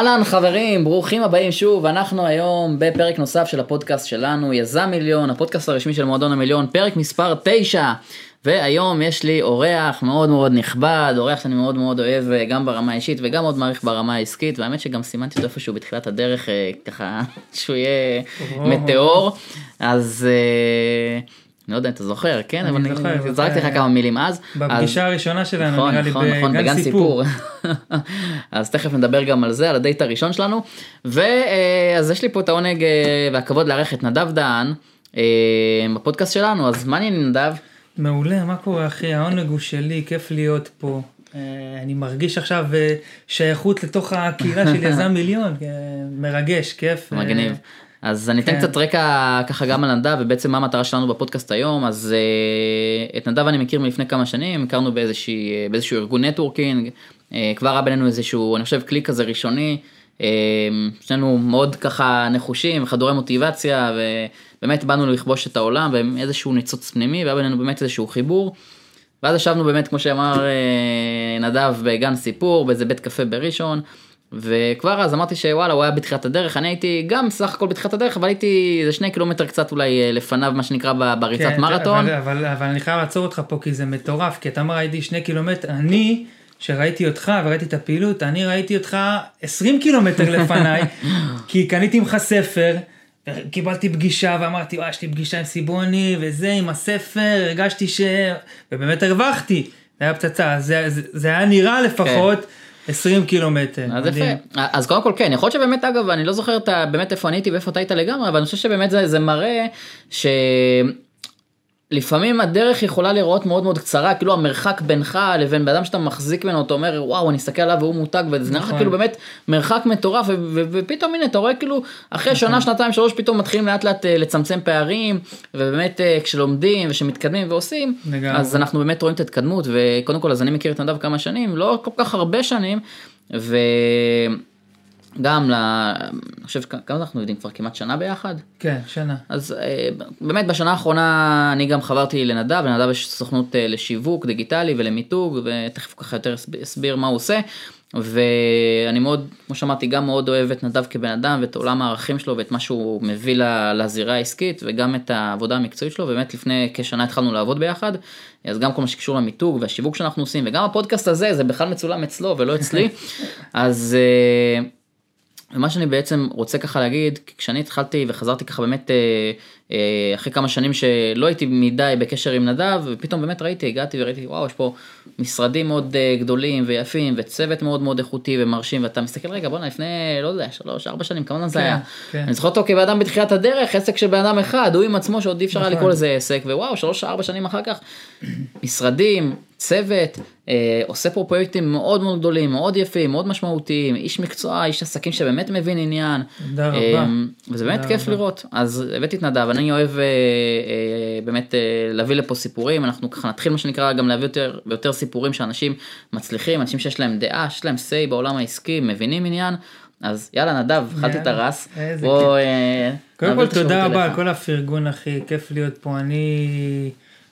אהלן חברים, ברוכים הבאים שוב, אנחנו היום בפרק נוסף של הפודקאסט שלנו, יזם מיליון, הפודקאסט הרשמי של מועדון המיליון, פרק מספר 9. והיום יש לי אורח מאוד מאוד נכבד, אורח שאני מאוד מאוד אוהב אה, גם ברמה האישית וגם מאוד מעריך ברמה העסקית, והאמת שגם סימנתי אותו איפשהו בתחילת הדרך, אה, ככה שהוא יהיה מטאור, אז... אה, אני לא יודע אם אתה זוכר, כן? אבל אני. זרקתי לך כמה מילים אז. בפגישה הראשונה שלנו, נכון, נראה לי, נכון, נכון, בגן סיפור. אז תכף נדבר גם על זה, על הדייט הראשון שלנו. ואז יש לי פה את העונג אה, והכבוד לארח את נדב דהן אה, בפודקאסט שלנו, אז מה העניין נדב? מעולה, מה קורה אחי? העונג הוא שלי, כיף להיות פה. אה, אני מרגיש עכשיו אה, שייכות לתוך הקהילה של יזם מיליון, אה, מרגש, כיף. אה, מגניב. אז אני אתן כן. קצת רקע ככה גם על נדב ובעצם מה המטרה שלנו בפודקאסט היום אז אה, את נדב אני מכיר מלפני כמה שנים הכרנו באיזושהי, אה, באיזשהו ארגון נטוורקינג אה, כבר היה בינינו איזשהו אני חושב קליק כזה ראשוני שנינו מאוד ככה נחושים וחדורי מוטיבציה ובאמת באנו לכבוש את העולם ואיזשהו ניצוץ פנימי והיה בינינו באמת איזשהו חיבור. ואז ישבנו באמת כמו שאמר נדב בגן סיפור באיזה בית קפה בראשון. וכבר אז אמרתי שוואלה הוא היה בתחילת הדרך אני הייתי גם סך הכל בתחילת הדרך אבל הייתי איזה שני קילומטר קצת אולי אה, לפניו מה שנקרא בריצת כן, מרתון. אבל, אבל, אבל אני חייב לעצור אותך פה כי זה מטורף, כי אתה אומר הייתי שני קילומטר, אני, שראיתי אותך וראיתי את הפעילות, אני ראיתי אותך 20 קילומטר לפניי, כי קניתי ממך ספר, קיבלתי פגישה ואמרתי, וואי, יש לי פגישה עם סיבוני וזה, עם הספר, הרגשתי ש... ובאמת הרווחתי, זה היה פצצה, זה, זה, זה היה נראה לפחות 20 קילומטר. אז מדהים. יפה. אז קודם כל כן, יכול להיות שבאמת אגב, אני לא זוכר באמת איפה אני הייתי ואיפה אתה היית לגמרי, אבל אני חושב שבאמת זה, זה מראה שלפעמים הדרך יכולה להיראות מאוד מאוד קצרה, כאילו המרחק בינך לבין בן אדם שאתה מחזיק ממנו, אתה אומר וואו אני אסתכל עליו והוא מותג, וזה נראה לך נכון. כאילו באמת מרחק מטורף, ו- ו- ופתאום הנה אתה רואה כאילו אחרי שנה, שנתיים, שלוש פתאום מתחילים לאט לאט אה, לצמצם פערים, ובאמת אה, כשלומדים ושמתקדמים ועושים. אז אנחנו באמת רואים את ההתקדמות, וקודם כל אז אני מכיר את נדב כמה שנים, לא כל כך הרבה שנים, וגם, ל... אני חושב, כמה אנחנו יודעים כבר כמעט שנה ביחד? כן, שנה. אז אה, באמת בשנה האחרונה אני גם חברתי לנדב, לנדב יש סוכנות אה, לשיווק דיגיטלי ולמיתוג, ותכף ככה יותר אסב- אסביר מה הוא עושה. ואני מאוד, כמו שאמרתי, גם מאוד אוהב את נדב כבן אדם ואת עולם הערכים שלו ואת מה שהוא מביא לזירה העסקית וגם את העבודה המקצועית שלו, באמת לפני כשנה התחלנו לעבוד ביחד, אז גם כל מה שקשור למיתוג והשיווק שאנחנו עושים וגם הפודקאסט הזה זה בכלל מצולם אצלו ולא אצלי, אז אה, ומה שאני בעצם רוצה ככה להגיד, כי כשאני התחלתי וחזרתי ככה באמת אה, אה, אחרי כמה שנים שלא הייתי מדי בקשר עם נדב, ופתאום באמת ראיתי, הגעתי וראיתי, וואו, יש פה משרדים מאוד אה, גדולים ויפים, וצוות מאוד מאוד איכותי ומרשים, ואתה מסתכל, רגע, בוא'נה, לפני, לא יודע, שלוש, ארבע שנים, כמה זמן זה כן, היה? כן. אני זוכר אותו כבן אדם בתחילת הדרך, עסק של בן אדם אחד, הוא עם עצמו שעוד אי אפשר היה נכון. לקרוא לזה עסק, ווואו, שלוש, ארבע שנים אחר כך, משרדים, צוות, אה, עושה פה פרויקטים מאוד מאוד גדולים, מאוד יפים, מאוד משמעותיים, איש מקצוע, איש עסקים שבאמת מבין עניין. תודה רבה. אה, וזה באמת כיף רבה. לראות. אז הבאתי את נדב, אני אוהב אה, אה, באמת אה, להביא לפה סיפורים, אנחנו ככה נתחיל מה שנקרא גם להביא יותר ויותר סיפורים שאנשים מצליחים, אנשים שיש להם דעה, יש להם say בעולם העסקי, מבינים עניין. אז יאללה נדב, אכלתי את הרס. בוא, אה, קודם כל תודה רבה. על כל הפרגון אחי, כיף להיות פה, אני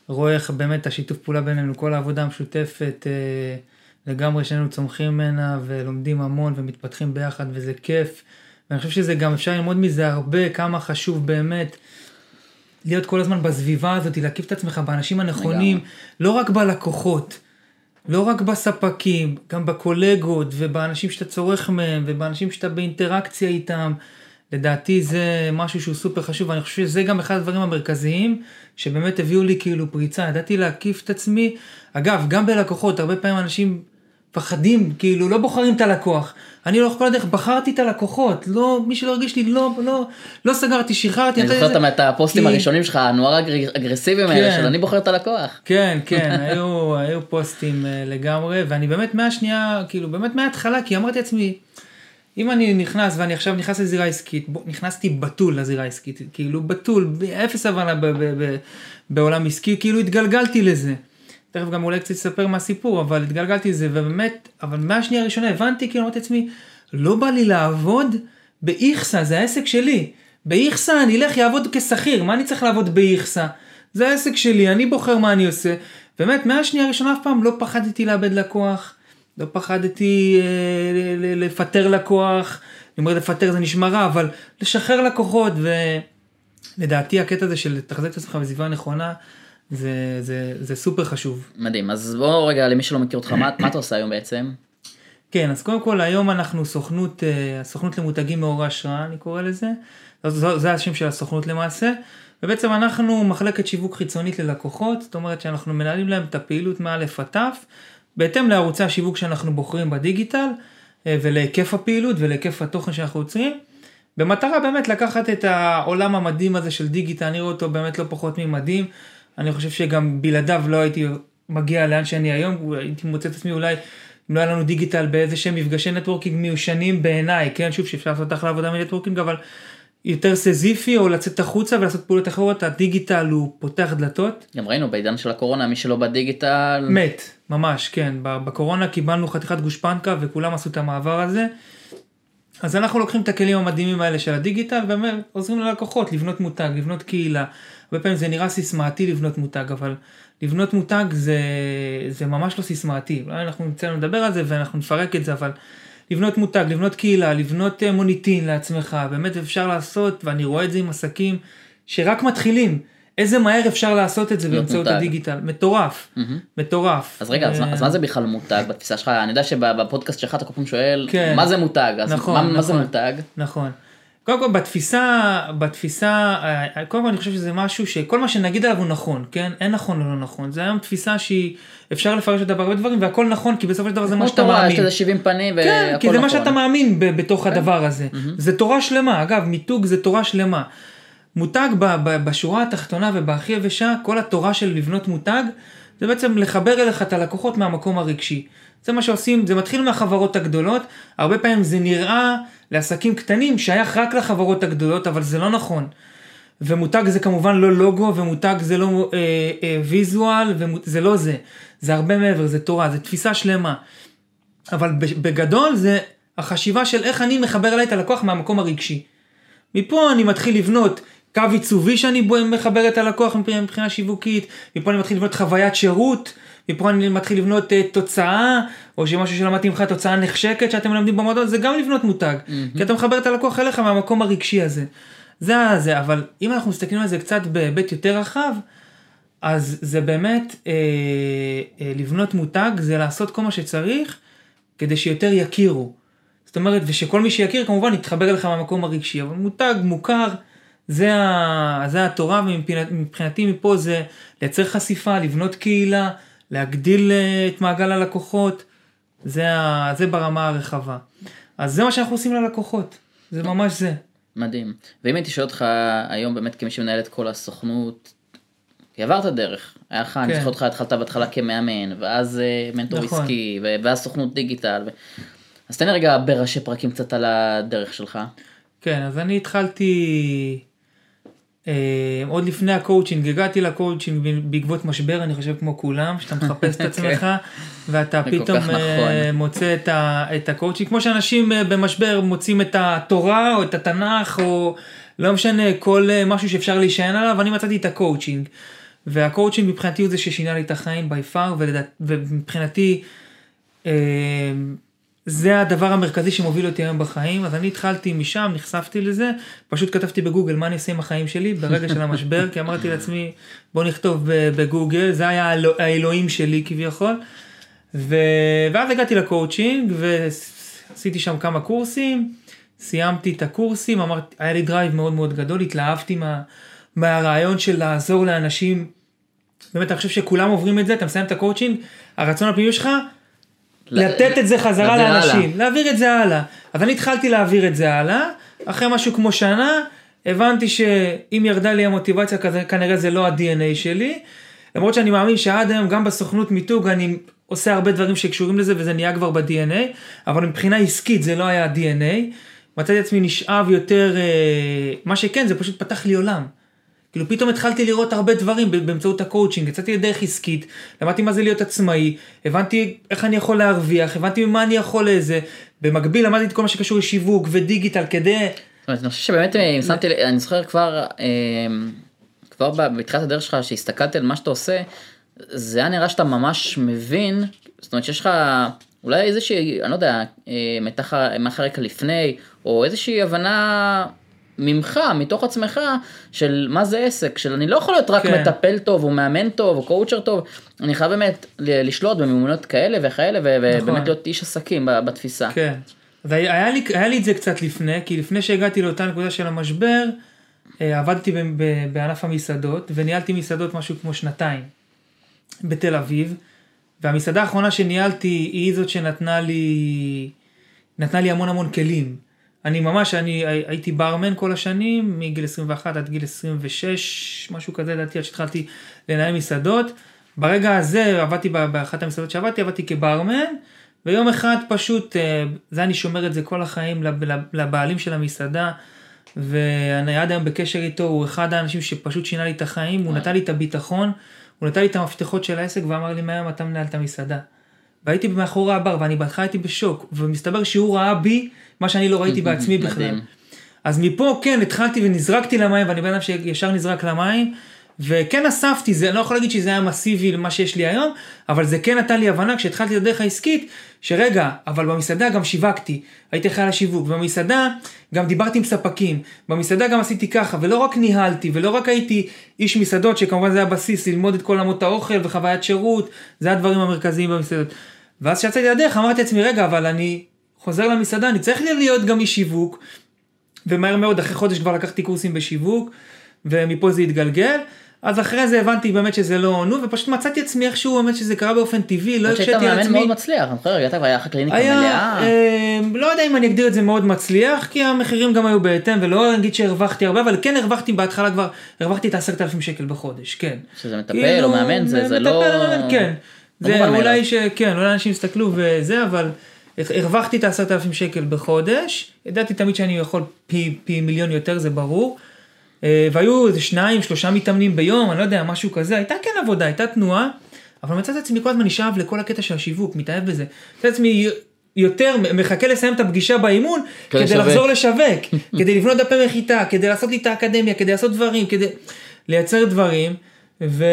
רואה איך באמת השיתוף פעולה בינינו, כל העבודה המשותפת, אה, לגמרי שנינו צומחים ממנה ולומדים המון ומתפתחים ביחד וזה כיף, ואני חושב שזה גם אפשר ללמוד מזה הרבה, כמה חשוב באמת להיות כל הזמן בסביבה הזאת, להקיף את עצמך באנשים הנכונים, לגמרי. לא רק בלקוחות. לא רק בספקים, גם בקולגות ובאנשים שאתה צורך מהם ובאנשים שאתה באינטראקציה איתם. לדעתי זה משהו שהוא סופר חשוב ואני חושב שזה גם אחד הדברים המרכזיים שבאמת הביאו לי כאילו פריצה, ידעתי להקיף את עצמי. אגב, גם בלקוחות, הרבה פעמים אנשים מפחדים, כאילו לא בוחרים את הלקוח. אני לאורך כל הדרך בחרתי את הלקוחות, לא, מי שלא הרגיש לי, לא, לא, לא סגרתי, שחררתי. אני זוכר את הפוסטים כי- הראשונים שלך, הנורא אגר- אגרסיביים האלה, כן. של אני בוחר את הלקוח. כן, כן, היו, היו פוסטים אה, לגמרי, ואני באמת מהשנייה, כאילו באמת מההתחלה, כי אמרתי לעצמי, אם אני נכנס ואני עכשיו נכנס לזירה עסקית, נכנסתי בתול לזירה העסקית, כאילו בתול, אפס הבנה בעולם עסקי, כאילו התגלגלתי לזה. תכף גם אולי קצת אספר מהסיפור, אבל התגלגלתי לזה, ובאמת, אבל מהשנייה הראשונה הבנתי, כאילו אמרתי לעצמי, לא בא לי לעבוד באיכסה, זה העסק שלי. באיכסה אני אלך יעבוד כשכיר, מה אני צריך לעבוד באיכסה? זה העסק שלי, אני בוחר מה אני עושה. באמת, מהשנייה הראשונה אף פעם לא פחדתי לאבד לקוח, לא פחדתי אה, לפטר לקוח, אני אומר לפטר זה נשמע רע, אבל לשחרר לקוחות, ולדעתי הקטע הזה של לתחזק את עצמך בסביבה נכונה, זה, זה, זה סופר חשוב. מדהים, אז בוא רגע למי שלא מכיר אותך, מה, מה אתה עושה היום בעצם? כן, אז קודם כל היום אנחנו סוכנות, אה, הסוכנות למותגים מאור השראה, אני קורא לזה. זה, זה השם של הסוכנות למעשה. ובעצם אנחנו מחלקת שיווק חיצונית ללקוחות, זאת אומרת שאנחנו מנהלים להם את הפעילות מא' עד ת', בהתאם לערוצי השיווק שאנחנו בוחרים בדיגיטל, אה, ולהיקף הפעילות ולהיקף התוכן שאנחנו יוצרים. במטרה באמת לקחת את העולם המדהים הזה של דיגיטל, אני רואה אותו באמת לא פחות ממדהים. אני חושב שגם בלעדיו לא הייתי מגיע לאן שאני היום, הייתי מוצא את עצמי אולי אם לא היה לנו דיגיטל באיזה שהם מפגשי נטוורקינג מיושנים בעיניי, כן, שוב שאפשר לעשות אחלה עבודה מנטוורקינג, אבל יותר סיזיפי או לצאת החוצה ולעשות פעולות אחרות, הדיגיטל הוא פותח דלתות. גם ראינו בעידן של הקורונה, מי שלא בדיגיטל, מת, ממש, כן. בקורונה קיבלנו חתיכת גושפנקה וכולם עשו את המעבר הזה. אז אנחנו לוקחים את הכלים המדהימים האלה של הדיגיטל ועוזרים ללקוחות לבנות מותג, לבנות קהילה. הרבה פעמים זה נראה סיסמאתי לבנות מותג, אבל לבנות מותג זה, זה ממש לא סיסמאתי. אולי אנחנו נצא לדבר על זה ואנחנו נפרק את זה, אבל לבנות מותג, לבנות קהילה, לבנות אה, מוניטין לעצמך, באמת אפשר לעשות, ואני רואה את זה עם עסקים שרק מתחילים. איזה מהר אפשר לעשות את זה באמצעות מותג. הדיגיטל, מטורף, מטורף. אז רגע, אז, מה- אז מה זה בכלל מותג בתפיסה שלך? אני יודע שבפודקאסט שלך אתה כל פעם שואל, כן. מה זה מותג? אז נכון, מה, מה זה נכון. מותג? נכון. קודם כל בתפיסה, בתפיסה, אה, קודם כל אני חושב שזה משהו שכל מה שנגיד עליו הוא נכון, כן? אין נכון או לא נכון. זה היום תפיסה שהיא, אפשר לפרש אותה בהרבה דברים והכל נכון, כי בסופו של דבר זה מה כמו שאתה תורה, יש מאמין. לזה 70 פנים והכל כן, נכון. כי זה מה שאתה מאמין בתוך הדבר הזה. זה תורה שלמה, אגב, מיתוג זה תורה שלמה. מותג ב- ב- בשורה התחתונה ובהכי יבשה, כל התורה של לבנות מותג, זה בעצם לחבר אליך את הלקוחות מהמקום הרגשי. זה מה שעושים, זה מתחיל מהחברות הגדולות, הרבה פעמים זה נראה לעסקים קטנים שייך רק לחברות הגדולות, אבל זה לא נכון. ומותג זה כמובן לא לוגו, ומותג זה לא אה, אה, ויזואל, וזה לא זה. זה הרבה מעבר, זה תורה, זה תפיסה שלמה. אבל בגדול זה החשיבה של איך אני מחבר אליי את הלקוח מהמקום הרגשי. מפה אני מתחיל לבנות קו עיצובי שאני מחבר את הלקוח מבחינה, שיווקית, מפה אני מתחיל לבנות חוויית שירות, מפה אני מתחיל לבנות uh, תוצאה, או שמשהו שלמדתי ממך תוצאה נחשקת שאתם מלמדים במועדון, זה גם לבנות מותג. כי אתה מחבר את הלקוח אליך מהמקום הרגשי הזה. זה זה, אבל אם אנחנו מסתכלים על זה קצת בהיבט יותר רחב, אז זה באמת אה, אה, לבנות מותג, זה לעשות כל מה שצריך כדי שיותר יכירו. זאת אומרת, ושכל מי שיכיר כמובן יתחבר אליך מהמקום הרגשי, אבל מותג מוכר, זה, ה, זה התורה, ומבחינתי מפה זה לייצר חשיפה, לבנות קהילה, להגדיל אה, את מעגל הלקוחות, זה, ה, זה ברמה הרחבה. אז זה מה שאנחנו עושים ללקוחות, זה ממש זה. מדהים. ואם הייתי שואל אותך היום באמת כמי שמנהל את כל הסוכנות, כי עברת דרך, היה לך, אני כן. זוכר אותך התחלת בהתחלה כמאמן, ואז אה, מנטור נכון. עסקי, ואז סוכנות דיגיטל. ו... אז תן לי רגע בראשי פרקים קצת על הדרך שלך. כן, אז אני התחלתי עוד לפני הקואוצ'ינג, הגעתי לקואוצ'ינג בעקבות משבר, אני חושב כמו כולם, שאתה מחפש את עצמך, ואתה פתאום אה, נכון. מוצא את, את הקואוצ'ינג, כמו שאנשים אה, במשבר מוצאים את התורה או את התנ"ך, או לא משנה, כל משהו שאפשר להישען עליו, אני מצאתי את הקואוצ'ינג. והקואוצ'ינג מבחינתי הוא זה ששינה לי את החיים by far, ומבחינתי אה, זה הדבר המרכזי שמוביל אותי היום בחיים, אז אני התחלתי משם, נחשפתי לזה, פשוט כתבתי בגוגל מה אני עושה עם החיים שלי? ברגע של המשבר, כי אמרתי לעצמי בוא נכתוב בגוגל, זה היה האלו- האלוהים שלי כביכול, ו... ואז הגעתי לקואוצ'ינג ועשיתי שם כמה קורסים, סיימתי את הקורסים, אמרתי, היה לי drive מאוד מאוד גדול, התלהבתי מה... מהרעיון של לעזור לאנשים, באמת אני חושב שכולם עוברים את זה, אתה מסיים את הקואוצ'ינג, הרצון הפנימי שלך לתת את זה חזרה לאנשים, הלאה. להעביר את זה הלאה. אז אני התחלתי להעביר את זה הלאה, אחרי משהו כמו שנה, הבנתי שאם ירדה לי המוטיבציה, כנראה זה לא ה-DNA שלי, למרות שאני מאמין שעד היום, גם בסוכנות מיתוג, אני עושה הרבה דברים שקשורים לזה, וזה נהיה כבר ב-DNA, אבל מבחינה עסקית זה לא היה ה-DNA. מצאתי עצמי נשאב יותר, אה, מה שכן, זה פשוט פתח לי עולם. כאילו פתאום התחלתי לראות הרבה דברים באמצעות הקואוצ'ינג, יצאתי לדרך עסקית, למדתי מה זה להיות עצמאי, הבנתי איך אני יכול להרוויח, הבנתי ממה אני יכול איזה, במקביל למדתי את כל מה שקשור לשיווק ודיגיטל כדי, אני חושב שבאמת אה, אם שמתי, לב- אני זוכר כבר, אה, כבר בתחילת הדרך שלך, שהסתכלתי על מה שאתה עושה, זה היה נראה שאתה ממש מבין, זאת אומרת שיש לך אולי איזושהי, אני לא יודע, אה, מתח הרקע לפני, או איזושהי הבנה ממך, מתוך עצמך, של מה זה עסק, של אני לא יכול להיות רק כן. מטפל טוב, או מאמן טוב, או קואוצ'ר טוב, אני חייב באמת לשלוט במיומנויות כאלה וכאלה, ו- נכון. ובאמת להיות איש עסקים בתפיסה. כן. והיה היה לי, היה לי את זה קצת לפני, כי לפני שהגעתי לאותה נקודה של המשבר, אה, עבדתי בענף המסעדות, וניהלתי מסעדות משהו כמו שנתיים בתל אביב, והמסעדה האחרונה שניהלתי היא זאת שנתנה לי, נתנה לי המון המון כלים. אני ממש, אני הי- הייתי ברמן כל השנים, מגיל 21 עד גיל 26, משהו כזה, לדעתי, עד שהתחלתי לנהל מסעדות. ברגע הזה עבדתי באחת המסעדות שעבדתי, עבדתי כברמן, ויום אחד פשוט, אה, זה אני שומר את זה כל החיים לב- לב- לבעלים של המסעדה, ואני עד היום בקשר איתו, הוא אחד האנשים שפשוט שינה לי את החיים, הוא נתן לי את הביטחון, הוא נתן לי את המפתחות של העסק ואמר לי מהיום אתה מנהל את המסעדה. והייתי מאחורי הבר ואני בהתחלה הייתי בשוק, ומסתבר שהוא ראה בי מה שאני לא ראיתי בעצמי בכלל. מדהים. אז מפה כן התחלתי ונזרקתי למים ואני בן אדם שישר נזרק למים וכן אספתי זה אני לא יכול להגיד שזה היה מסיבי למה שיש לי היום אבל זה כן נתן לי הבנה כשהתחלתי את הדרך העסקית שרגע אבל במסעדה גם שיווקתי הייתי על השיווק במסעדה גם דיברתי עם ספקים במסעדה גם עשיתי ככה ולא רק ניהלתי ולא רק הייתי איש מסעדות שכמובן זה הבסיס ללמוד את כל עמות האוכל וחוויית שירות זה הדברים המרכזיים במסעדות. ואז כשיצאתי לדרך אמרתי לעצמי רגע אבל אני חוזר למסעדה אני צריך להיות גם איש שיווק ומהר מאוד אחרי חודש כבר לקחתי קורסים בשיווק ומפה זה התגלגל. אז אחרי זה הבנתי באמת שזה לא נו ופשוט מצאתי עצמי איכשהו באמת שזה קרה באופן טבעי לא הקשיתי על מאמן עצמי. מאוד מצליח, אני זוכר, הגעת והיה לך קליניקה מלאה. אה, לא יודע אם אני אגדיר את זה מאוד מצליח כי המחירים גם היו בהתאם ולא אגיד שהרווחתי הרבה אבל כן הרווחתי בהתחלה כבר הרווחתי את העשרת אלפים שקל בחודש כן. שזה מטפל כאילו, או מאמן, זה זה לא... מטפל, מאמן, כן. זה. אולי ש... כן, אולי אנשים יסתכלו וזה, אבל הרווחתי את העשרת אלפים שקל בחודש. ידעתי תמיד שאני יכול פי, פי מיליון יותר, זה ברור. אה, והיו איזה שניים, שלושה מתאמנים ביום, אני לא יודע, משהו כזה. הייתה כן עבודה, הייתה תנועה, אבל מצאתי את עצמי כל הזמן נשאב לכל הקטע של השיווק, מתאהב בזה. מצאתי את עצמי יותר, מחכה לסיים את הפגישה באימון, כדי לשווק. לחזור לשווק, כדי לבנות דפי נחיתה, כדי לעשות לי את האקדמיה, כדי לעשות דברים, כדי לייצר דברים. ו...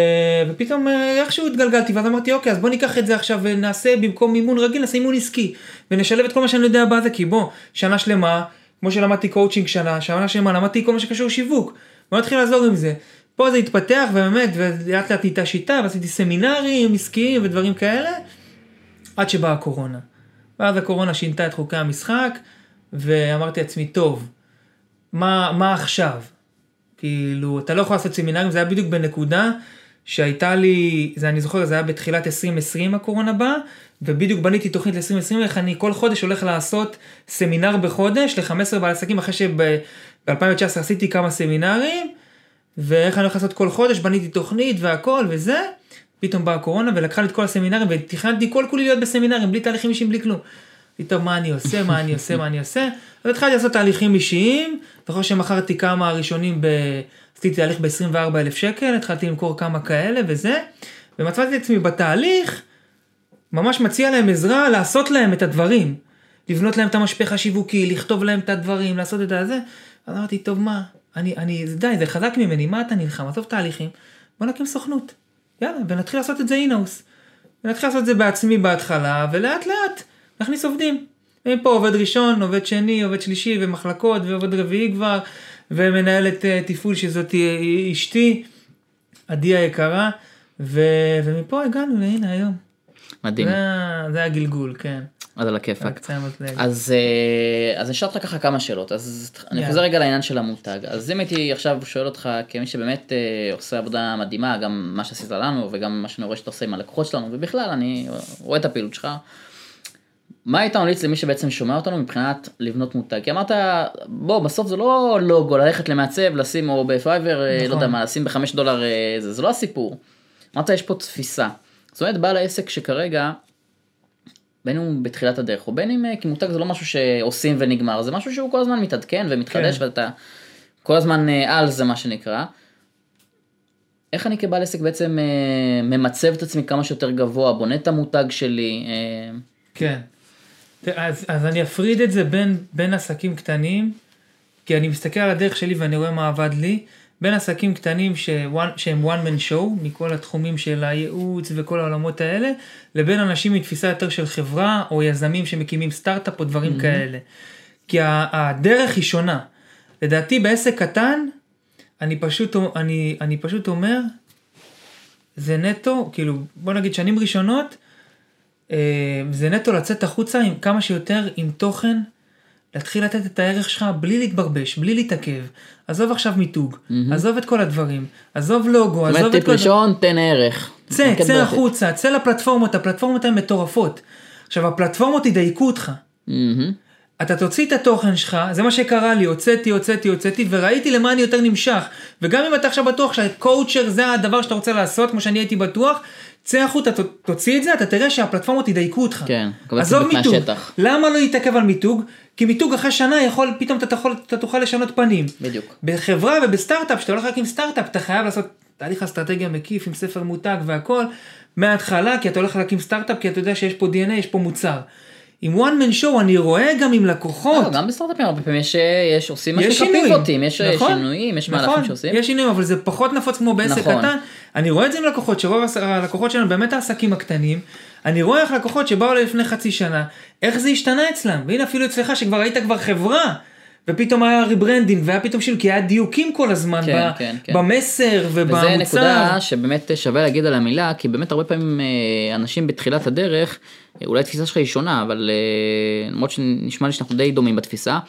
ופתאום אה, איכשהו התגלגלתי ואז אמרתי אוקיי אז בוא ניקח את זה עכשיו ונעשה במקום אימון רגיל נעשה אימון עסקי ונשלב את כל מה שאני יודע בזה כי בוא שנה שלמה כמו שלמדתי קואוצ'ינג שנה שנה שלמה למדתי כל מה שקשור שיווק בוא נתחיל לעזור עם זה. פה זה התפתח ובאמת ולאט לאט נהייתה שיטה ועשיתי סמינרים עסקיים ודברים כאלה עד שבאה הקורונה. ואז הקורונה שינתה את חוקי המשחק ואמרתי לעצמי טוב מה, מה עכשיו? כאילו, אתה לא יכול לעשות סמינרים, זה היה בדיוק בנקודה שהייתה לי, זה אני זוכר, זה היה בתחילת 2020 הקורונה באה, ובדיוק בניתי תוכנית ל-2020, איך אני כל חודש הולך לעשות סמינר בחודש ל-15 בעלי עסקים, אחרי שב-2019 עשיתי כמה סמינרים, ואיך אני הולך לעשות כל חודש, בניתי תוכנית והכל וזה, פתאום באה הקורונה ולקחה לי את כל הסמינרים, ותכננתי כל כולי להיות בסמינרים, בלי תהליכים אישיים, בלי כלום. פתאום מה אני עושה, מה אני עושה, מה אני עושה. אז התחלתי לעשות תהליכים אישיים, ואחרי שמכרתי כמה ראשונים. עשיתי תהליך ב-24 אלף שקל, התחלתי למכור כמה כאלה וזה, ומצאתי את עצמי בתהליך, ממש מציע להם עזרה לעשות להם את הדברים. לבנות להם את המשפך השיווקי, לכתוב להם את הדברים, לעשות את הזה. אז אמרתי, טוב מה, אני, אני, די, זה חזק ממני, מה אתה נלחם? עזוב תהליכים, בוא נקים סוכנות. יאללה, ונתחיל לעשות את זה אינאוס. ונתחיל לעשות את זה בעצמי בהתחלה, ולאט לאט נכניס עובדים. מפה עובד ראשון, עובד שני, עובד שלישי, ומחלקות, ועובד רביעי כבר, ומנהלת אה, תפעול שזאת אשתי, עדי היקרה, ו... ומפה הגענו להנה היום. מדהים, זה, זה הגלגול, כן. אז על הכיפאק. אז אה, אז נשאל אותך ככה כמה שאלות אז אני יאללה. חוזר רגע לעניין של המותג אז אם הייתי עכשיו שואל אותך כמי שבאמת אה, עושה עבודה מדהימה גם מה שעשית לנו וגם מה שאני רואה שאתה עושה עם הלקוחות שלנו ובכלל אני רואה את הפעילות שלך. מה היית ממליץ למי שבעצם שומע אותנו מבחינת לבנות מותג כי אמרת בוא בסוף זה לא לוגו ללכת למעצב לשים או בפייבר אה, לא נכון. יודע מה לשים בחמש דולר אה, זה זה לא הסיפור. אמרת יש פה תפיסה. זאת אומרת בעל העסק שכרגע בין אם בתחילת הדרך או בין אם אה, כי מותג זה לא משהו שעושים ונגמר זה משהו שהוא כל הזמן מתעדכן ומתחדש כן. ואתה כל הזמן על זה מה שנקרא. איך אני כבעל עסק בעצם ממצב את עצמי כמה שיותר גבוה בונה את המותג שלי כן. אז, אז אני אפריד את זה בין, בין עסקים קטנים, כי אני מסתכל על הדרך שלי ואני רואה מה עבד לי, בין עסקים קטנים ש- שהם one man show, מכל התחומים של הייעוץ וכל העולמות האלה, לבין אנשים מתפיסה יותר של חברה, או יזמים שמקימים סטארט-אפ או דברים כאלה. כי הדרך היא שונה. לדעתי בעסק קטן, אני פשוט, אני, אני פשוט אומר, זה נטו, כאילו, בוא נגיד שנים ראשונות, זה נטו לצאת החוצה עם כמה שיותר עם תוכן, להתחיל לתת את הערך שלך בלי להתברבש, בלי להתעכב. עזוב עכשיו מיתוג, עזוב את כל הדברים, עזוב לוגו, זאת אומרת, עזוב את טיפ כל... ראשון, תן ערך. צא, צא. החוצה, צא לפלטפורמות, הפלטפורמות הן מטורפות. עכשיו, הפלטפורמות ידייקו אותך. מהמם. אתה תוציא את התוכן שלך, זה מה שקרה לי, הוצאתי, הוצאתי, הוצאתי, וראיתי למה אני יותר נמשך. וגם אם אתה עכשיו בטוח שהקואוצ'ר זה הדבר שאתה רוצה לעשות, כמו שאני הייתי בטוח, צא החוצה, ת- תוציא את זה, אתה תראה שהפלטפורמות ידייקו אותך. כן, עזוב מיתוג. מהשטח. למה לא להתעכב על מיתוג? כי מיתוג אחרי שנה יכול, פתאום אתה, תוכל, אתה תוכל לשנות פנים. בדיוק. בחברה ובסטארט-אפ, כשאתה הולך להקים סטארט-אפ, אתה חייב לעשות תהליך אסטרטגיה מקיף עם ספר מותג והכל, מההתחלה, כי אתה הולך להקים סטארט-אפ, כי אתה יודע שיש פה DNA, יש פה מוצר. עם one man show אני רואה גם עם לקוחות. לא, גם בסטארט-אפים הרבה פעמים יש, יש עושים מה שנקרא. פיבוטים, יש אה, נכון, שינויים, יש נכון, מהלכים שעושים. יש שינויים, אבל זה פחות נפוץ כמו בעסק נכון. קטן. אני רואה את זה עם לקוחות, שרוב הלקוחות שלנו באמת העסקים הקטנים. אני רואה איך לקוחות שבאו לפני חצי שנה, איך זה השתנה אצלם. והנה אפילו אצלך שכבר היית כבר חברה. ופתאום היה rebranding והיה פתאום שינוי, כי היה דיוקים כל הזמן כן, ב- כן, כן. במסר ובמוצר. וזה נקודה שבאמת שווה להגיד על המילה, כי באמת הרבה פעמים אה, אנשים בתחילת הדרך, אה, אולי התפיסה שלך היא שונה, אבל אה, למרות שנשמע לי שאנחנו די דומים בתפיסה.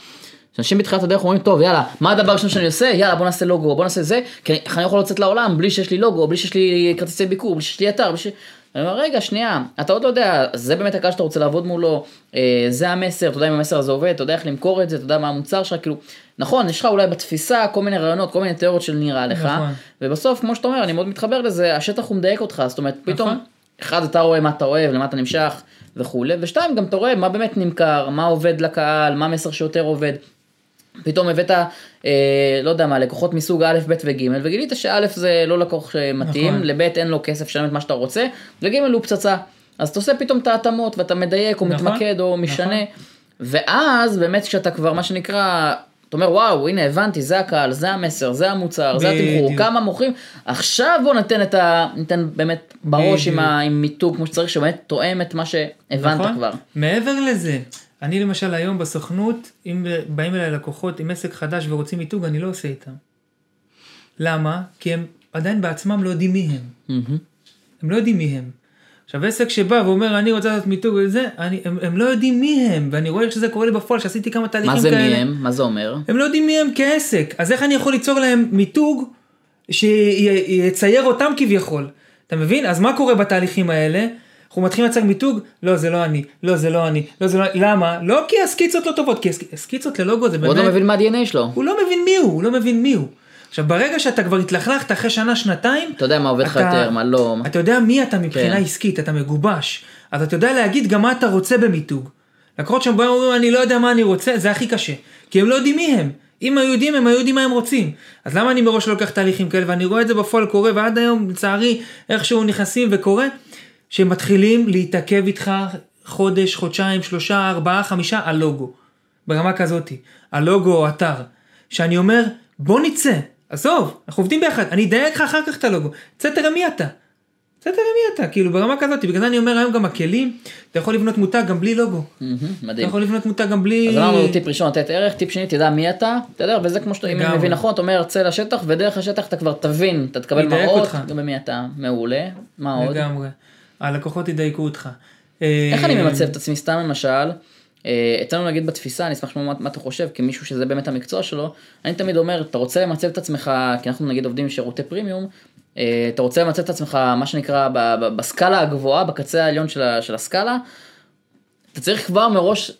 אנשים בתחילת הדרך אומרים, טוב יאללה, מה הדבר הראשון שאני עושה? יאללה בוא נעשה לוגו, בוא נעשה זה, כי איך אני יכול לצאת לעולם בלי שיש לי לוגו, בלי שיש לי כרטיסי ביקור, בלי שיש לי אתר, בלי ש... אני אומר, רגע, שנייה, אתה עוד לא יודע, זה באמת הקהל שאתה רוצה לעבוד מולו, אה, זה המסר, אתה יודע אם המסר הזה עובד, אתה יודע איך למכור את זה, אתה יודע מה המוצר שלך, כאילו, נכון, יש לך אולי בתפיסה כל מיני רעיונות, כל מיני תיאוריות של נראה לך, נכון. ובסוף, כמו שאתה אומר, אני מאוד מתחבר לזה, השטח הוא מדייק אותך, זאת אומרת, פתאום, נכון. אחד, אתה רואה מה אתה אוהב, למה אתה נמשך וכולי, ושתיים, גם אתה רואה מה באמת נמכר, מה עובד לקהל, מה המסר שיותר עובד. פתאום הבאת, אה, לא יודע מה, לקוחות מסוג א', ב' וג', וגילית שא' זה לא לקוח שמתאים, נכון. לב' אין לו כסף לשלם את מה שאתה רוצה, וג' הוא פצצה. אז אתה עושה פתאום את ההתאמות, ואתה מדייק, או נכון, מתמקד, או משנה, ואז באמת כשאתה כבר, מה שנקרא, אתה אומר וואו הנה הבנתי זה הקהל זה המסר זה המוצר זה התמחור. כמה מוכרים עכשיו בוא ניתן את ה... ניתן באמת בראש עם. ה... עם מיתוג כמו שצריך שבאמת תואם את מה שהבנת נכון? כבר. מעבר לזה, אני למשל היום בסוכנות, אם באים אליי לקוחות עם עסק חדש ורוצים מיתוג, אני לא עושה איתם. למה? כי הם עדיין בעצמם לא יודעים מי הם. מהמם. הם לא יודעים מי הם. עכשיו עסק שבא ואומר אני רוצה לעשות מיתוג וזה, אני, הם, הם לא יודעים מי הם, ואני רואה שזה קורה לי בפועל, שעשיתי כמה תהליכים מה זה כאלה. מי הם? מה זה אומר? הם לא יודעים מי הם כעסק, אז איך אני יכול ליצור להם מיתוג שיצייר אותם כביכול? אתה מבין? אז מה קורה בתהליכים האלה? אנחנו מתחילים לייצר מיתוג, לא זה לא אני, לא זה לא אני, לא זה לא למה? לא כי הסקיצות לא טובות, כי הסק- הסקיצות ללוגו זה הוא עוד באמת, לא מבין מה ה-DNA שלו. הוא לא מבין מי הוא, הוא לא מבין מי הוא. עכשיו ברגע שאתה כבר התלכלכת אחרי שנה, שנתיים, אתה יודע מה עובד לך יותר מה לא. אתה יודע מי אתה מבחינה כן. עסקית, אתה מגובש. אז אתה יודע להגיד גם מה אתה רוצה במיתוג. לקוחות שם באים ואומרים אני לא יודע מה אני רוצה, זה הכי קשה. כי הם לא יודעים מי הם. אם היו יודעים הם היו יודעים מה הם רוצים. אז למה אני מראש לא לוקח תהליכים כאלה ואני רואה את זה בפועל קורה ועד היום לצערי איכשהו נכנסים וקורה. שהם מתחילים להתעכב איתך חודש, חודשיים, שלושה, ארבעה, חמישה על לוגו. ברמה כזאתי. הלוגו או אתר. שאני אומר בוא נצא. עזוב, אנחנו עובדים ביחד, אני אדייק לך אחר כך את הלוגו. צא תראה מי אתה. צא תראה מי אתה, כאילו ברמה כזאת, בגלל זה אני אומר היום גם הכלים, אתה יכול לבנות מותג גם בלי לוגו. מהמם, אתה מדהים. יכול לבנות מותג גם בלי... אז אמרנו טיפ ראשון לתת ערך, טיפ שני תדע מי אתה, יודע, וזה כמו שאתה, אם אני. מבין נכון, אתה אומר צא לשטח ודרך השטח אתה כבר תבין, אתה תקבל מראות. גם במי אתה, מעולה, מה עוד? לגמרי. הלקוחות ידייקו אותך. אה, איך אני ממצב את עצמי סתם למשל, אה, אצלנו נגיד בתפיסה, אני אשמח לשמוע מה, מה אתה חושב, כמישהו שזה באמת המקצוע שלו, אני תמיד אומר, אתה רוצה למצב את עצמך, כי אנחנו נגיד עובדים עם שירותי פרימיום, אה, אתה רוצה למצב את עצמך, מה שנקרא, בסקאלה הגבוהה, בקצה העליון של, של הסקאלה, אתה צריך כבר מראש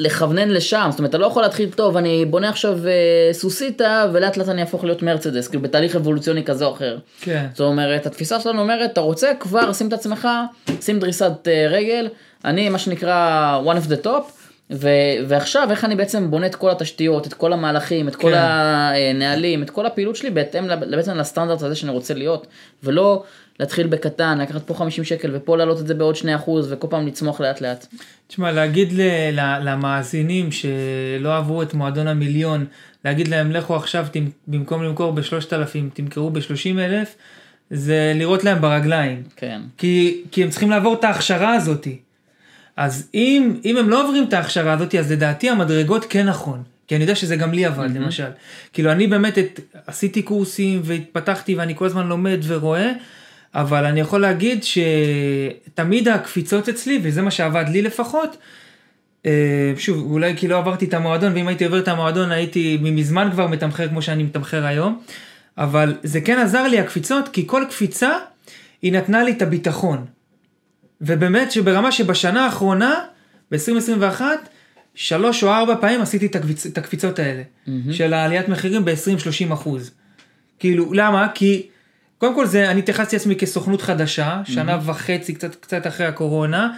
לכוונן לשם, זאת אומרת, אתה לא יכול להתחיל, טוב, אני בונה עכשיו אה, סוסיתא, ולאט לאט אני אהפוך להיות מרצדס, כאילו בתהליך אבולוציוני כזה או אחר. כן. זאת אומרת, התפיסה שלנו אומרת, אתה רוצה כבר שים את עצמך, שים דריסת אה, רגל, אני מה שנקרא one of the top, ו- ועכשיו איך אני בעצם בונה את כל התשתיות, את כל המהלכים, את כל כן. הנהלים, את כל הפעילות שלי בהתאם בעצם לסטנדרט הזה שאני רוצה להיות, ולא להתחיל בקטן, לקחת פה 50 שקל ופה להעלות את זה בעוד 2% וכל פעם לצמוח לאט לאט. תשמע, להגיד ל- ל- למאזינים שלא עברו את מועדון המיליון, להגיד להם לכו עכשיו תמ- במקום למכור ב-3,000 תמכרו ב-30,000, זה לירות להם ברגליים. כן. כי, כי הם צריכים לעבור את ההכשרה הזאת. אז אם, אם הם לא עוברים את ההכשרה הזאת, אז לדעתי המדרגות כן נכון. כי אני יודע שזה גם לי עבד, mm-hmm. למשל. כאילו אני באמת את, עשיתי קורסים והתפתחתי ואני כל הזמן לומד ורואה, אבל אני יכול להגיד שתמיד הקפיצות אצלי, וזה מה שעבד לי לפחות, אה, שוב, אולי כי לא עברתי את המועדון, ואם הייתי עובר את המועדון הייתי מזמן כבר מתמחר כמו שאני מתמחר היום, אבל זה כן עזר לי הקפיצות, כי כל קפיצה היא נתנה לי את הביטחון. ובאמת שברמה שבשנה האחרונה, ב-2021, שלוש או ארבע פעמים עשיתי את, הקפיצ... את הקפיצות האלה, mm-hmm. של העליית מחירים ב-20-30 אחוז. כאילו, למה? כי קודם כל זה, אני התייחסתי לעצמי כסוכנות חדשה, שנה mm-hmm. וחצי, קצת, קצת אחרי הקורונה,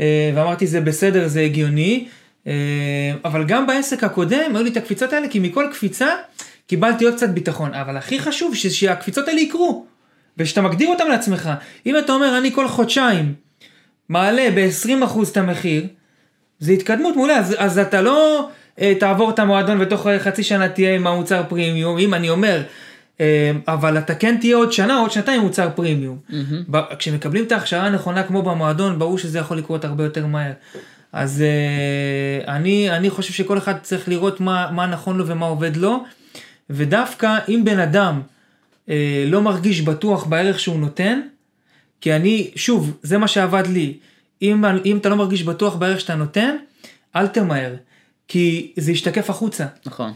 אה, ואמרתי זה בסדר, זה הגיוני, אה, אבל גם בעסק הקודם היו לי את הקפיצות האלה, כי מכל קפיצה קיבלתי עוד קצת ביטחון, אבל הכי חשוב שהקפיצות האלה יקרו, ושאתה מגדיר אותם לעצמך. אם אתה אומר, אני כל חודשיים מעלה ב-20% את המחיר, זה התקדמות מעולה, אז, אז אתה לא אה, תעבור את המועדון ותוך חצי שנה תהיה עם המוצר פרימיום, אם אני אומר, אה, אבל אתה כן תהיה עוד שנה, עוד שנתיים מוצר פרימיום. Mm-hmm. ב- כשמקבלים את ההכשרה הנכונה כמו במועדון, ברור שזה יכול לקרות הרבה יותר מהר. אז אה, אני, אני חושב שכל אחד צריך לראות מה, מה נכון לו ומה עובד לו, ודווקא אם בן אדם אה, לא מרגיש בטוח בערך שהוא נותן, כי אני, שוב, זה מה שעבד לי. אם, אם אתה לא מרגיש בטוח בערך שאתה נותן, אל תמהר, כי זה ישתקף החוצה, נכון.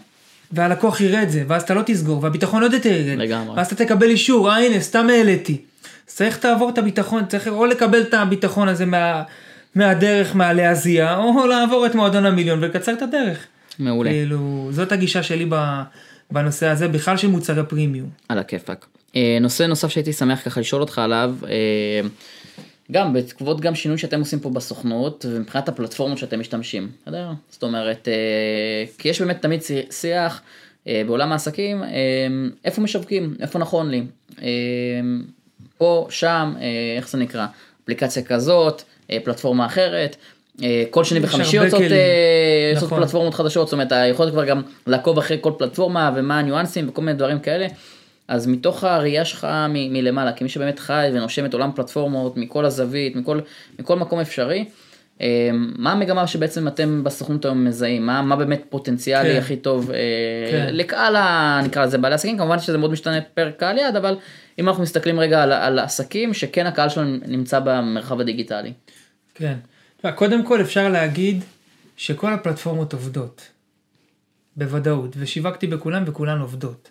והלקוח יראה את זה, ואז אתה לא תסגור, והביטחון עוד יותר ירד. לגמרי. ואז אתה תקבל אישור, אה הנה, סתם העליתי. צריך לעבור את הביטחון, צריך או לקבל את הביטחון הזה מה, מהדרך, מהלהזיע, או לעבור את מועדון המיליון ולקצר את הדרך. מעולה. כאילו, זאת הגישה שלי בנושא הזה, בכלל של מוצרי פרימיום. על הכיפאק. אה, נושא נוסף שהייתי שמח ככה לשאול אותך עליו, אה, גם בעקבות גם שינוי שאתם עושים פה בסוכנות ומבחינת הפלטפורמות שאתם משתמשים, בסדר? זאת אומרת, אה, כי יש באמת תמיד שי- שיח בעולם העסקים, איפה משווקים, איפה נכון לי, פה, שם, איך זה נקרא, אפליקציה כזאת, פלטפורמה אחרת. כל שני יש וחמישי יוצאות נכון. פלטפורמות חדשות, זאת אומרת, אתה יכול כבר גם לעקוב אחרי כל פלטפורמה ומה הניואנסים וכל מיני דברים כאלה. אז מתוך הראייה שלך מ- מלמעלה, כמי שבאמת חי ונושם את עולם פלטפורמות מכל הזווית, מכל, מכל מקום אפשרי, אה, מה המגמה שבעצם אתם בסוכנות היום מזהים? מה, מה באמת פוטנציאלי כן. הכי טוב אה, כן. לקהל, נקרא לזה בעלי עסקים, כמובן שזה מאוד משתנה פר קהל יעד, אבל אם אנחנו מסתכלים רגע על, על עסקים שכן הקהל שלנו נמצא במרחב הדיגיטלי. כן. קודם כל אפשר להגיד שכל הפלטפורמות עובדות. בוודאות. ושיווקתי בכולן וכולן עובדות.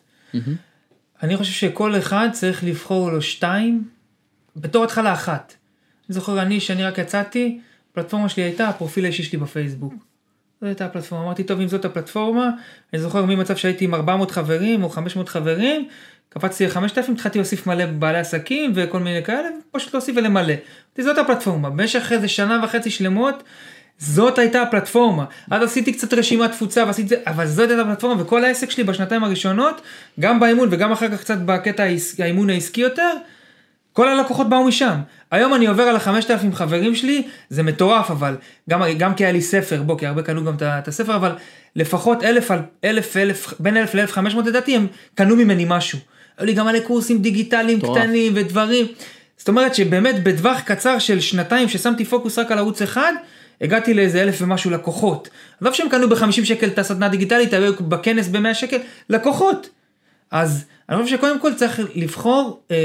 אני חושב שכל אחד צריך לבחור לו שתיים, בתור התחלה אחת. אני זוכר אני, שאני רק יצאתי, הפלטפורמה שלי הייתה הפרופיל האישי שלי בפייסבוק. זו הייתה הפלטפורמה, אמרתי טוב אם זאת הפלטפורמה, אני זוכר ממצב שהייתי עם 400 חברים או 500 חברים, קפצתי ל-5,000, התחלתי להוסיף מלא בעלי עסקים וכל מיני כאלה, פשוט להוסיף ולמלא. זאת הפלטפורמה, במשך איזה שנה וחצי שלמות, זאת הייתה הפלטפורמה. אז עשיתי קצת רשימת תפוצה ועשיתי זה, אבל זאת הייתה הפלטפורמה וכל העסק שלי בשנתיים הראשונות, גם באימון וגם אחר כך קצת בקטע האימון העסקי יותר, כל הלקוחות באו משם. היום אני עובר על החמשת אלפים חברים שלי, זה מטורף, אבל גם, גם כי היה לי ספר, בוא, כי הרבה קנו גם את הספר, אבל לפחות אלף, אלף, אלף, בין אלף לאלף חמש מאות לדעתי, הם קנו ממני משהו. היו לי גם מלא קורסים דיגיטליים מטורף. קטנים ודברים. זאת אומרת שבאמת בטווח קצר של שנתיים ששמתי פוקוס רק על ערוץ אחד, הגעתי לאיזה אלף ומשהו לקוחות. עזוב שהם קנו ב-50 שקל את הסדנה הדיגיטלית, היו בכנס ב-100 שקל, לקוחות. אז אני חושב שקודם כל צריך לבחור אה,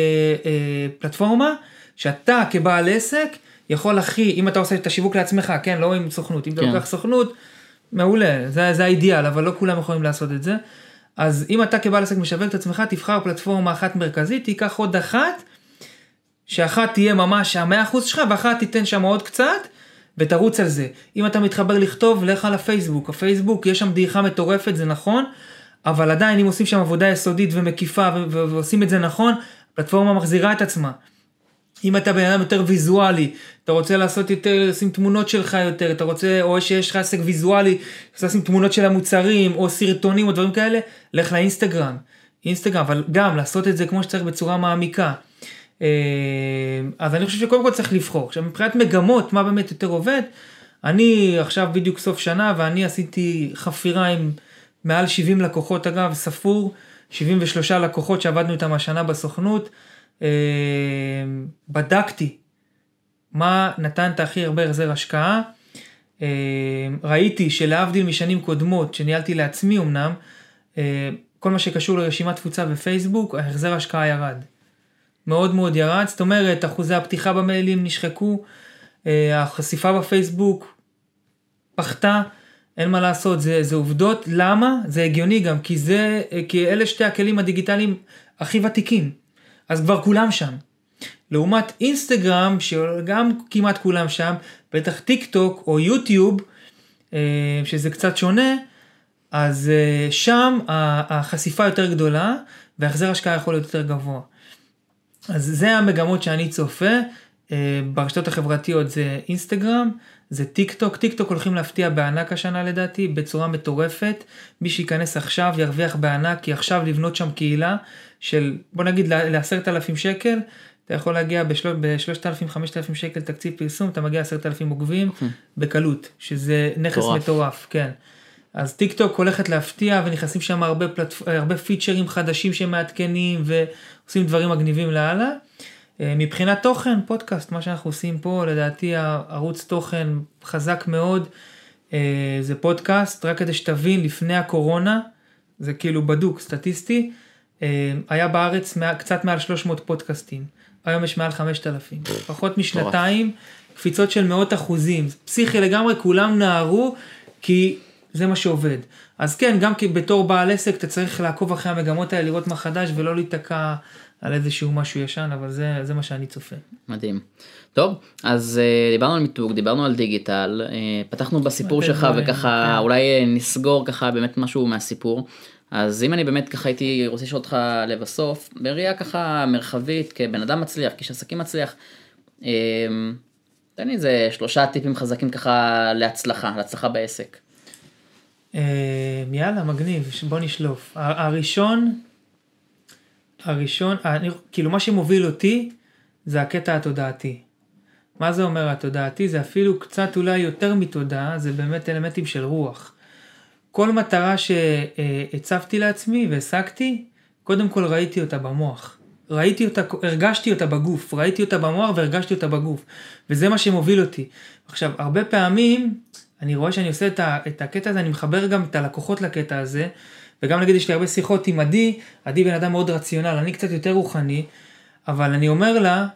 אה, פלטפורמה שאתה כבעל עסק יכול הכי, אם אתה עושה את השיווק לעצמך, כן, לא עם סוכנות, אם אתה כן. לוקח סוכנות, מעולה, זה, זה האידיאל, אבל לא כולם יכולים לעשות את זה. אז אם אתה כבעל עסק משווק את עצמך, תבחר פלטפורמה אחת מרכזית, תיקח עוד אחת, שאחת תהיה ממש המאה אחוז שלך, ואחת תיתן שם עוד קצת, ותרוץ על זה. אם אתה מתחבר לכתוב, לך על הפייסבוק. הפייסבוק, יש שם דעיכה מטורפת, זה נכון, אבל עדיין אם עושים שם עבודה יסודית ומקיפה ועושים את זה נכון, הפלטפורמה מחזירה את עצמה. אם אתה בן אדם יותר ויזואלי, אתה רוצה לעשות יותר, לשים תמונות שלך יותר, אתה רוצה, או שיש לך עסק ויזואלי, רוצה לשים תמונות של המוצרים, או סרטונים או דברים כאלה, לך לאינסטגרם. אינסטגרם, אבל גם לעשות את זה כמו שצריך בצורה מעמיקה. אה, אז אני חושב שקודם כל צריך לבחור. עכשיו מבחינת מגמות, מה באמת יותר עובד, אני עכשיו בדיוק סוף שנה ואני עשיתי חפירה עם מעל 70 לקוחות אגב, ספור, 73 לקוחות שעבדנו איתם השנה בסוכנות. אה, בדקתי מה נתן את הכי הרבה החזר השקעה. אה, ראיתי שלהבדיל משנים קודמות שניהלתי לעצמי אמנם, כל מה שקשור לרשימת תפוצה בפייסבוק, ההחזר השקעה ירד. מאוד מאוד ירד, זאת אומרת, אחוזי הפתיחה במיילים נשחקו, אה, החשיפה בפייסבוק פחתה, אין מה לעשות, זה, זה עובדות. למה? זה הגיוני גם, כי זה, אה, כי אלה שתי הכלים הדיגיטליים הכי ותיקים. אז כבר כולם שם. לעומת אינסטגרם, שגם כמעט כולם שם, בטח טיק טוק או יוטיוב, אה, שזה קצת שונה, אז שם החשיפה יותר גדולה והחזר השקעה יכול להיות יותר גבוה. אז זה המגמות שאני צופה, אה, ברשתות החברתיות זה אינסטגרם, זה טיק טוק, טיק טוק הולכים להפתיע בענק השנה לדעתי, בצורה מטורפת, מי שייכנס עכשיו ירוויח בענק, כי עכשיו לבנות שם קהילה של בוא נגיד לעשרת אלפים שקל, אתה יכול להגיע בשלושת אלפים, חמשת אלפים שקל תקציב פרסום, אתה מגיע לעשרת אלפים עוקבים המממ. בקלות, שזה נכס מטורף, מטורף כן. אז טיק טוק הולכת להפתיע ונכנסים שם הרבה, פלטפ... הרבה פיצ'רים חדשים שמעדכנים ועושים דברים מגניבים לאללה. אה, מבחינת תוכן, פודקאסט, מה שאנחנו עושים פה, לדעתי ערוץ תוכן חזק מאוד, אה, זה פודקאסט, רק כדי שתבין, לפני הקורונה, זה כאילו בדוק, סטטיסטי, אה, היה בארץ קצת מעל 300 פודקאסטים, היום יש מעל 5,000, פחות משנתיים, קפיצות של מאות אחוזים, פסיכי לגמרי, כולם נערו, כי זה מה שעובד. אז כן, גם כי בתור בעל עסק אתה צריך לעקוב אחרי המגמות האלה, לראות מה חדש ולא להיתקע על איזשהו משהו ישן, אבל זה, זה מה שאני צופה. מדהים. טוב, אז uh, דיברנו על מיתוג, דיברנו על דיגיטל, uh, פתחנו בסיפור שלך דברים, וככה כן. אולי uh, נסגור ככה באמת משהו מהסיפור. אז אם אני באמת ככה הייתי רוצה לשאול אותך לבסוף, בראייה ככה מרחבית, כבן אדם מצליח, כאיש עסקים מצליח, תן לי איזה שלושה טיפים חזקים ככה להצלחה, להצלחה בעסק. אה, יאללה, מגניב, בוא נשלוף. הראשון, הראשון, אני, כאילו מה שמוביל אותי זה הקטע התודעתי. מה זה אומר התודעתי? זה אפילו קצת אולי יותר מתודעה, זה באמת אלמנטים של רוח. כל מטרה שהצבתי לעצמי והשגתי, קודם כל ראיתי אותה במוח. ראיתי אותה, הרגשתי אותה בגוף, ראיתי אותה במוח והרגשתי אותה בגוף. וזה מה שמוביל אותי. עכשיו, הרבה פעמים אני רואה שאני עושה את, ה, את הקטע הזה, אני מחבר גם את הלקוחות לקטע הזה, וגם נגיד יש לי הרבה שיחות עם עדי, עדי בן אדם מאוד רציונל, אני קצת יותר רוחני, אבל אני אומר לה,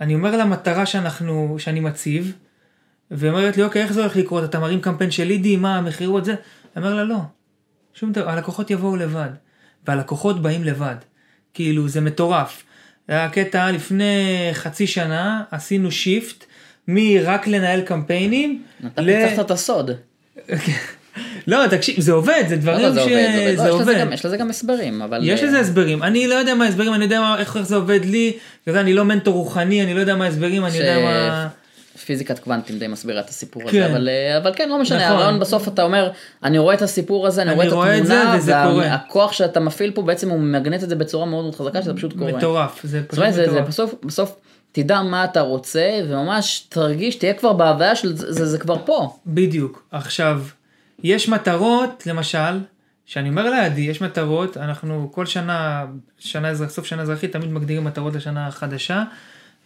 אני אומר לה מטרה שאנחנו, שאני מציב, והיא אומרת לי, אוקיי, איך זה הולך לקרות? אתה מרים קמפיין של לידי, מה, המכירות זה? אני אומר לה, לא, שום דבר, הלקוחות יבואו לבד, והלקוחות באים לבד, כאילו, זה מטורף. היה קטע לפני חצי שנה, עשינו שיפט, מרק לנהל קמפיינים. אתה פיצחת את הסוד. לא, תקשיב, זה עובד, זה דברים לא, שזה עובד. יש לזה גם הסברים, אבל... יש לזה הסברים. אני לא יודע מה ההסברים, אני יודע איך זה עובד לי, אני לא מנטור רוחני, אני לא יודע מה ההסברים, אני יודע מה... פיזיקת קוונטים די מסבירה את הסיפור כן. הזה, אבל, אה, אבל כן, לא משנה, נכון. הרעיון בסוף אתה אומר, אני רואה את הסיפור הזה, אני, אני רואה את התמונה, והכוח שאתה מפעיל פה בעצם הוא מגנט את זה בצורה מאוד מאוד חזקה, שזה פשוט קורה. מטורף, זה פשוט מטורף. זה, זה בסוף, בסוף תדע מה אתה רוצה, וממש תרגיש, תהיה כבר בהוויה של זה, זה, כבר פה. בדיוק. עכשיו, יש מטרות, למשל, שאני אומר לידי, יש מטרות, אנחנו כל שנה, שנה אזרח, סוף שנה אזרחית, תמיד מגדירים מטרות לשנה החדשה,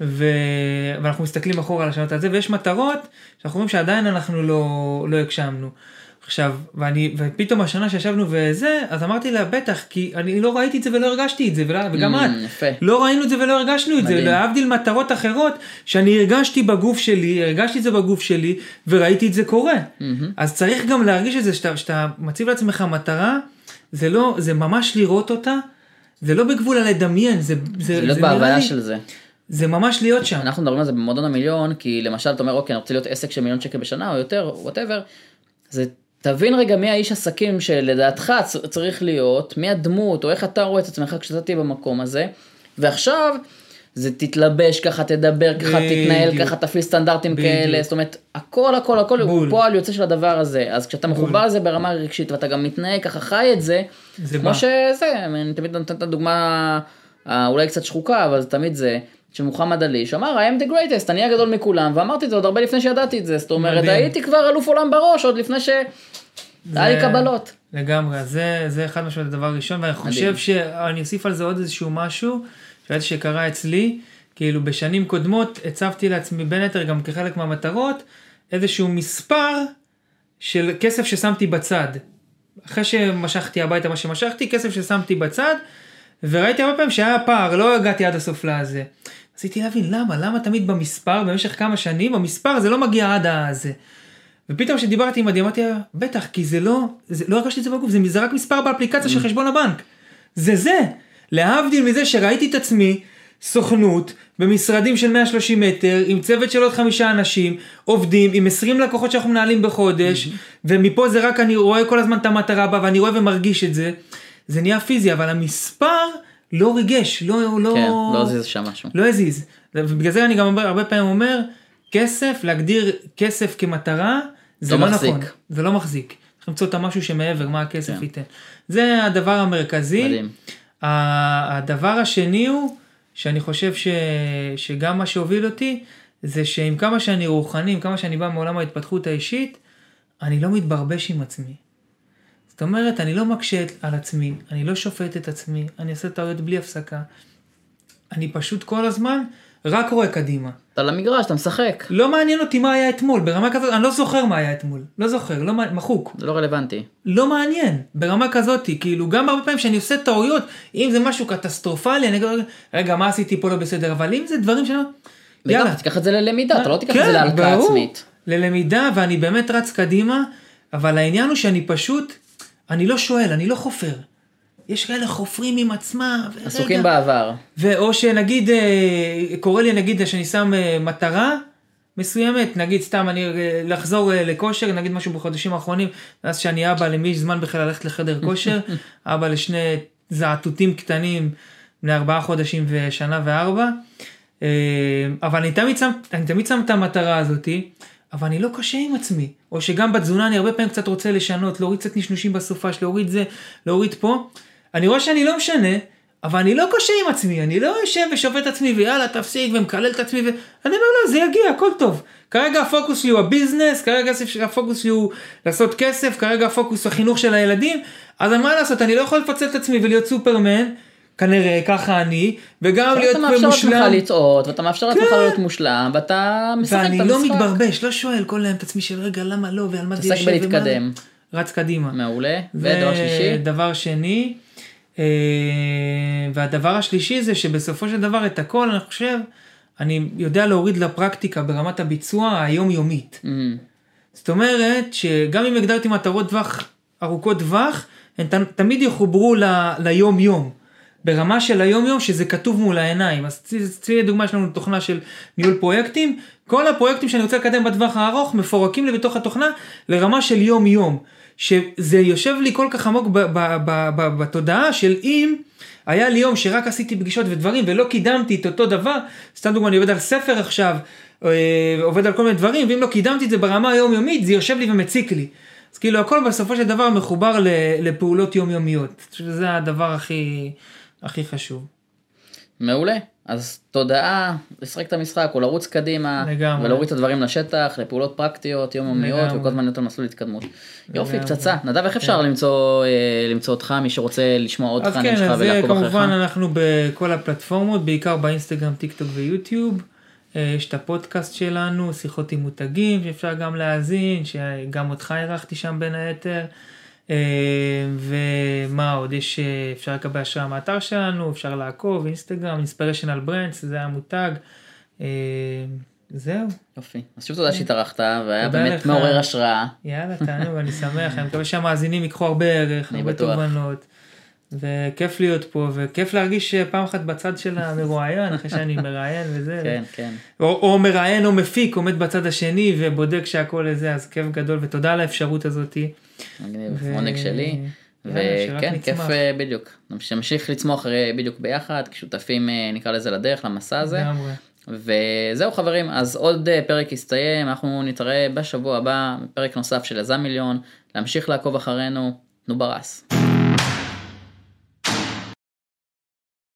ו... ואנחנו מסתכלים אחורה על השנות הזה, ויש מטרות שאנחנו רואים שעדיין אנחנו לא, לא הגשמנו. עכשיו, ואני, ופתאום השנה שישבנו וזה, אז אמרתי לה, בטח, כי אני לא ראיתי את זה ולא הרגשתי את זה, ולא, וגם mm, את. יפה. לא ראינו את זה ולא הרגשנו מדהים. את זה, להבדיל מטרות אחרות, שאני הרגשתי בגוף שלי, הרגשתי את זה בגוף שלי, וראיתי את זה קורה. אהמ. אז צריך גם להרגיש את זה, שאתה, שאתה מציב לעצמך מטרה, זה לא, זה ממש לראות אותה, זה לא בגבול הלדמיין, זה, זה, זה, להיות בהוויה של זה. זה ממש להיות שם. אנחנו מדברים על זה במועדון המיליון, כי למשל אתה אומר, אוקיי, אני רוצה להיות עסק של מיליון שקל בשנה או יותר, whatever, זה תבין רגע מי האיש עסקים שלדעתך צריך להיות, מי הדמות, או איך אתה רואה את עצמך כשאתה תהיה במקום הזה, ועכשיו זה תתלבש ככה, תדבר ככה, תתנהל בדיוק. ככה, תפעיל סטנדרטים בדיוק. כאלה, זאת אומרת, הכל הכל הכל הוא. פועל יוצא של הדבר הזה, אז כשאתה בול. מחובר לזה ברמה רגשית ואתה גם מתנהג ככה, חי את זה, זה כמו בא. שזה, אני תמיד נותן את הדוגמה אה, אולי קצת שחוקה, אבל זה תמיד זה. של מוחמד עלי שאמר I am the greatest אני הגדול מכולם ואמרתי את זה עוד הרבה לפני שידעתי את זה זאת אומרת מדהים. הייתי כבר אלוף עולם בראש עוד לפני לי זה- קבלות. לגמרי, זה, זה חד משמעית הדבר הראשון, ואני חושב מדהים. שאני אוסיף על זה עוד איזשהו משהו, שקרה אצלי, כאילו בשנים קודמות הצבתי לעצמי בין היתר גם כחלק מהמטרות, איזשהו מספר של כסף ששמתי בצד. אחרי שמשכתי הביתה מה שמשכתי, כסף ששמתי בצד, וראיתי הרבה פעמים שהיה פער, לא הגעתי עד הסוף לזה. רציתי להבין למה, למה תמיד במספר, במשך כמה שנים, המספר זה לא מגיע עד הזה. ופתאום כשדיברתי עם עדי אמרתי לה, בטח כי זה לא, זה, לא הרגשתי את זה בגוף, זה זה רק מספר באפליקציה של חשבון הבנק. זה זה. להבדיל מזה שראיתי את עצמי סוכנות במשרדים של 130 מטר עם צוות של עוד חמישה אנשים עובדים עם 20 לקוחות שאנחנו מנהלים בחודש ומפה זה רק אני רואה כל הזמן את המטרה בה ואני רואה ומרגיש את זה. זה נהיה פיזי אבל המספר לא ריגש לא לא כן, לא זיז שם משהו. לא הזיז. ובגלל זה אני גם אומר, הרבה פעמים אומר, כסף, להגדיר כסף כמטרה, זה לא לא, מחזיק. נכון. זה לא מחזיק. צריך למצוא את המשהו שמעבר, מה הכסף כן. ייתן. זה הדבר המרכזי. מדהים. הדבר השני הוא, שאני חושב ש, שגם מה שהוביל אותי, זה שעם כמה שאני רוחני, עם כמה שאני בא מעולם ההתפתחות האישית, אני לא מתברבש עם עצמי. זאת אומרת, אני לא מקשה על עצמי, אני לא שופט את עצמי, אני עושה טעויות בלי הפסקה. אני פשוט כל הזמן רק רואה קדימה. אתה למגרש אתה משחק לא מעניין אותי מה היה אתמול, ברמה כזאת, אני לא זוכר מה היה אתמול. לא זוכר, לא מעניין, מחוק. זה לא רלוונטי. לא מעניין, ברמה כזאת, כאילו גם הרבה פעמים שאני עושה טעויות, אם זה משהו קטסטרופלי, אני אגיד, רגע, מה עשיתי פה לא בסדר, אבל אם זה דברים שאני... יאללה. תיקח את זה ללמידה אתה לא תיקח את כן, זה להלקאה. עצמית. ללמידה, ואני באמת רץ קדימה, אבל העניין הוא שאני פשוט, אני לא שואל, אני לא חופר. יש כאלה חופרים עם עצמם, עסוקים בעבר. ואו שנגיד, אה, קורה לי נגיד שאני שם אה, מטרה מסוימת, נגיד סתם אני אה, לחזור לכושר, נגיד משהו בחודשים האחרונים, אז שאני אבא למי יש זמן בכלל ללכת לחדר כושר, אבא לשני זעתותים קטנים בני ארבעה חודשים ושנה וארבע, אבל אני תמיד שם, אני תמיד שם את המטרה הזאתי. אבל אני לא קשה עם עצמי, או שגם בתזונה אני הרבה פעמים קצת רוצה לשנות, להוריד קצת נשנושים בסופש, להוריד זה, להוריד פה. אני רואה שאני לא משנה, אבל אני לא קשה עם עצמי, אני לא יושב ושופט את עצמי ויאללה תפסיק ומקלל את עצמי, ואני אומר לא, זה יגיע, הכל טוב. כרגע הפוקוס שלי הוא הביזנס, כרגע הפוקוס שלי הוא לעשות כסף, כרגע הפוקוס החינוך של הילדים, אז מה לעשות, אני לא יכול לפצל את עצמי ולהיות סופרמן, כנראה ככה אני, וגם להיות אתה מאפשר לעצמך מושלם. לטעות ואתה מאפשר לעצמך כן. להיות מושלם ואתה משחק ואני את לא המשחק. מתברבש, לא שואל כל היום את עצמי של רגע למה לא ועל מה זה תעסק יושב ומה בלהתקדם. זה." רץ קדימה. מעולה. ודבר שלישי. דבר שני, אה, והדבר השלישי זה שבסופו של דבר את הכל אני חושב, אני יודע להוריד לפרקטיקה ברמת הביצוע היומיומית. אמ, זאת אומרת שגם אם הגדרתי מטרות טווח ארוכות טווח, הן ת- תמיד יחוברו ל- ליום יום. ברמה של היום יום שזה כתוב מול העיניים. אז אצלי לדוגמה לנו תוכנה של ניהול פרויקטים, כל הפרויקטים שאני רוצה לקדם בטווח הארוך מפורקים לי בתוך התוכנה לרמה של יום יום. שזה יושב לי כל כך עמוק בתודעה של אם היה לי יום שרק עשיתי פגישות ודברים ולא קידמתי את אותו דבר, סתם דוגמא אני עובד על ספר עכשיו, אה, עובד על כל מיני דברים, ואם לא קידמתי את זה ברמה היומיומית זה יושב לי ומציק לי. אז כאילו הכל בסופו של דבר מחובר לפעולות יומיומיות, שזה הדבר הכי, הכי חשוב. מעולה. אז תודעה, לשחק את המשחק או לרוץ קדימה, לגמרי. ולהוריד את הדברים לשטח, לפעולות פרקטיות, יומיומיות. וכל הזמן להיות על מסלול התקדמות. יופי, לגמרי. פצצה. נדב, איך אפשר למצוא אה, למצוא אותך, מי שרוצה לשמוע עוד אז תכנים כן, שלך אז ולעקוב אחריך? כמובן אנחנו בכל הפלטפורמות, בעיקר באינסטגרם, טיק טוק ויוטיוב. אה, יש את הפודקאסט שלנו, שיחות עם מותגים, שאפשר גם להאזין, שגם אותך אירחתי שם בין היתר. אה, ומה עוד, יש, אה, אפשר לקבל השראה מהאתר שלנו, אפשר לעקוב, אינסטגרם, אינספיריישנל ברנדס, זה המותג. אה, זהו, יופי. אז שוב תודה שהתארחת, והיה באמת. מעורר השראה. יאללה, תענוג, אני שמח, אני מקווה שהמאזינים ייקחו הרבה ערך, הרבה. תובנות. וכיף להיות פה, וכיף להרגיש פעם אחת בצד של המרואיין, אחרי שאני מראיין וזה. כן, כן. או, או מראיין או מפיק עומד בצד השני ובודק שהכל זה, אז כיף גדול, ותודה על האפשרות הזאתי. מגניב. ו- עונג שלי. וכן, כיף. אה, בדיוק. נמשיך לצמוח אה, בדיוק ביחד, כשותפים אה, נקרא לזה לדרך, למסע הזה. לגמרי. וזהו חברים, אז עוד פרק יסתיים, אנחנו נתראה בשבוע הבא, פרק נוסף של יזם מיליון, להמשיך לעקוב אחרינו, תנו ברס.